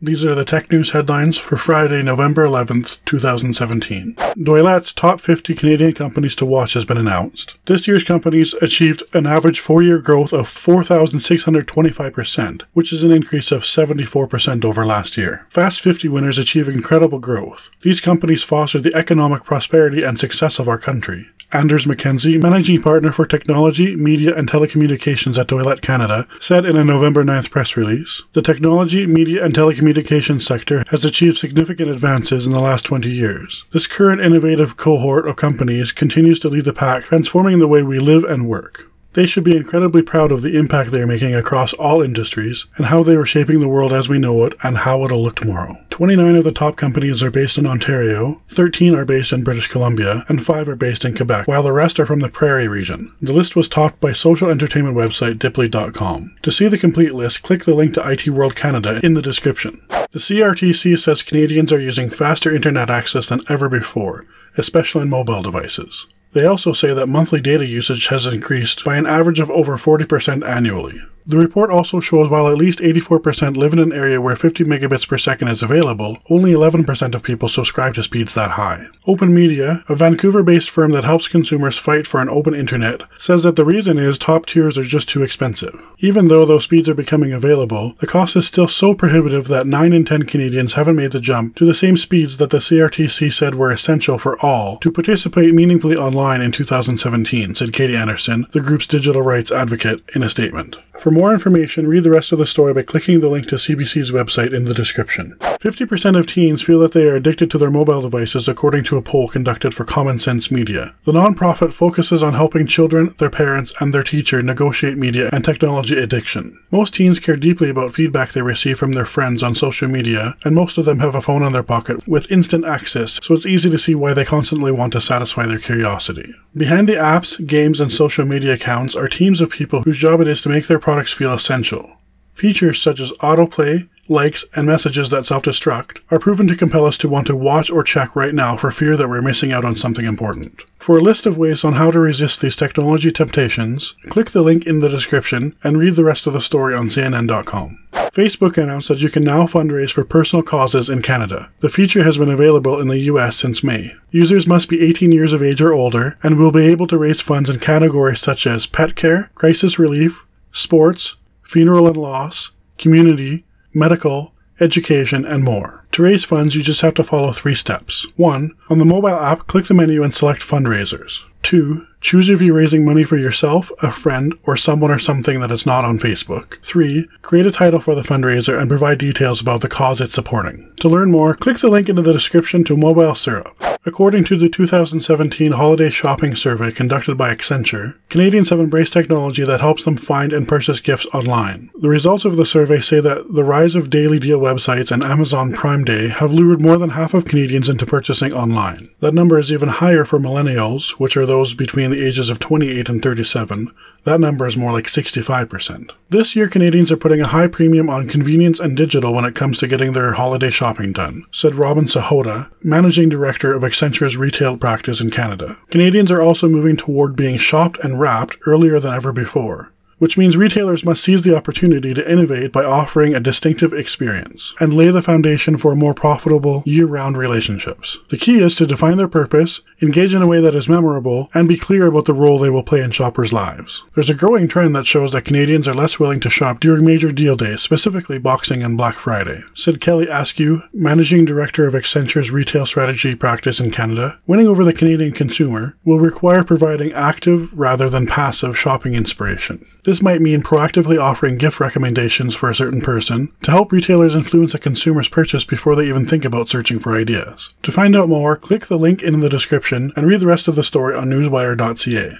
These are the tech news headlines for Friday, November 11th, 2017. Deloitte's top 50 Canadian companies to watch has been announced. This year's companies achieved an average four year growth of 4,625%, which is an increase of 74% over last year. Fast 50 winners achieve incredible growth. These companies foster the economic prosperity and success of our country. Anders McKenzie, managing partner for technology, media, and telecommunications at Deloitte Canada, said in a November 9th press release The technology, media, and telecommunications sector has achieved significant advances in the last 20 years. This current innovative cohort of companies continues to lead the pack, transforming the way we live and work. They should be incredibly proud of the impact they are making across all industries and how they are shaping the world as we know it and how it'll look tomorrow. 29 of the top companies are based in Ontario, 13 are based in British Columbia, and 5 are based in Quebec, while the rest are from the Prairie region. The list was topped by social entertainment website Diply.com. To see the complete list, click the link to IT World Canada in the description. The CRTC says Canadians are using faster internet access than ever before, especially on mobile devices. They also say that monthly data usage has increased by an average of over 40% annually. The report also shows while at least 84% live in an area where 50 megabits per second is available, only 11% of people subscribe to speeds that high. Open Media, a Vancouver based firm that helps consumers fight for an open internet, says that the reason is top tiers are just too expensive. Even though those speeds are becoming available, the cost is still so prohibitive that 9 in 10 Canadians haven't made the jump to the same speeds that the CRTC said were essential for all to participate meaningfully online in 2017, said Katie Anderson, the group's digital rights advocate, in a statement. For more information, read the rest of the story by clicking the link to CBC's website in the description. 50% of teens feel that they are addicted to their mobile devices, according to a poll conducted for Common Sense Media. The nonprofit focuses on helping children, their parents, and their teacher negotiate media and technology addiction. Most teens care deeply about feedback they receive from their friends on social media, and most of them have a phone in their pocket with instant access, so it's easy to see why they constantly want to satisfy their curiosity. Behind the apps, games, and social media accounts are teams of people whose job it is to make their products feel essential. Features such as autoplay, likes, and messages that self destruct are proven to compel us to want to watch or check right now for fear that we're missing out on something important. For a list of ways on how to resist these technology temptations, click the link in the description and read the rest of the story on CNN.com. Facebook announced that you can now fundraise for personal causes in Canada. The feature has been available in the US since May. Users must be 18 years of age or older and will be able to raise funds in categories such as pet care, crisis relief, sports, funeral and loss, community, medical, education, and more. To raise funds, you just have to follow three steps. 1. On the mobile app, click the menu and select fundraisers. 2. Choose if you're raising money for yourself, a friend, or someone or something that is not on Facebook. 3. Create a title for the fundraiser and provide details about the cause it's supporting. To learn more, click the link in the description to Mobile Syrup. According to the 2017 Holiday Shopping Survey conducted by Accenture, Canadians have embraced technology that helps them find and purchase gifts online. The results of the survey say that the rise of daily deal websites and Amazon Prime Day have lured more than half of Canadians into purchasing online. That number is even higher for millennials, which are those between the ages of 28 and 37. That number is more like 65%. This year, Canadians are putting a high premium on convenience and digital when it comes to getting their holiday shopping done, said Robin Sahota, managing director of Accenture's retail practice in Canada. Canadians are also moving toward being shopped and wrapped earlier than ever before which means retailers must seize the opportunity to innovate by offering a distinctive experience and lay the foundation for more profitable year round relationships. The key is to define their purpose, engage in a way that is memorable, and be clear about the role they will play in shoppers' lives. There's a growing trend that shows that Canadians are less willing to shop during major deal days, specifically Boxing and Black Friday, said Kelly Askew, Managing Director of Accenture's retail strategy practice in Canada. Winning over the Canadian consumer will require providing active rather than passive shopping inspiration. This this might mean proactively offering gift recommendations for a certain person to help retailers influence a consumer's purchase before they even think about searching for ideas. To find out more, click the link in the description and read the rest of the story on newswire.ca.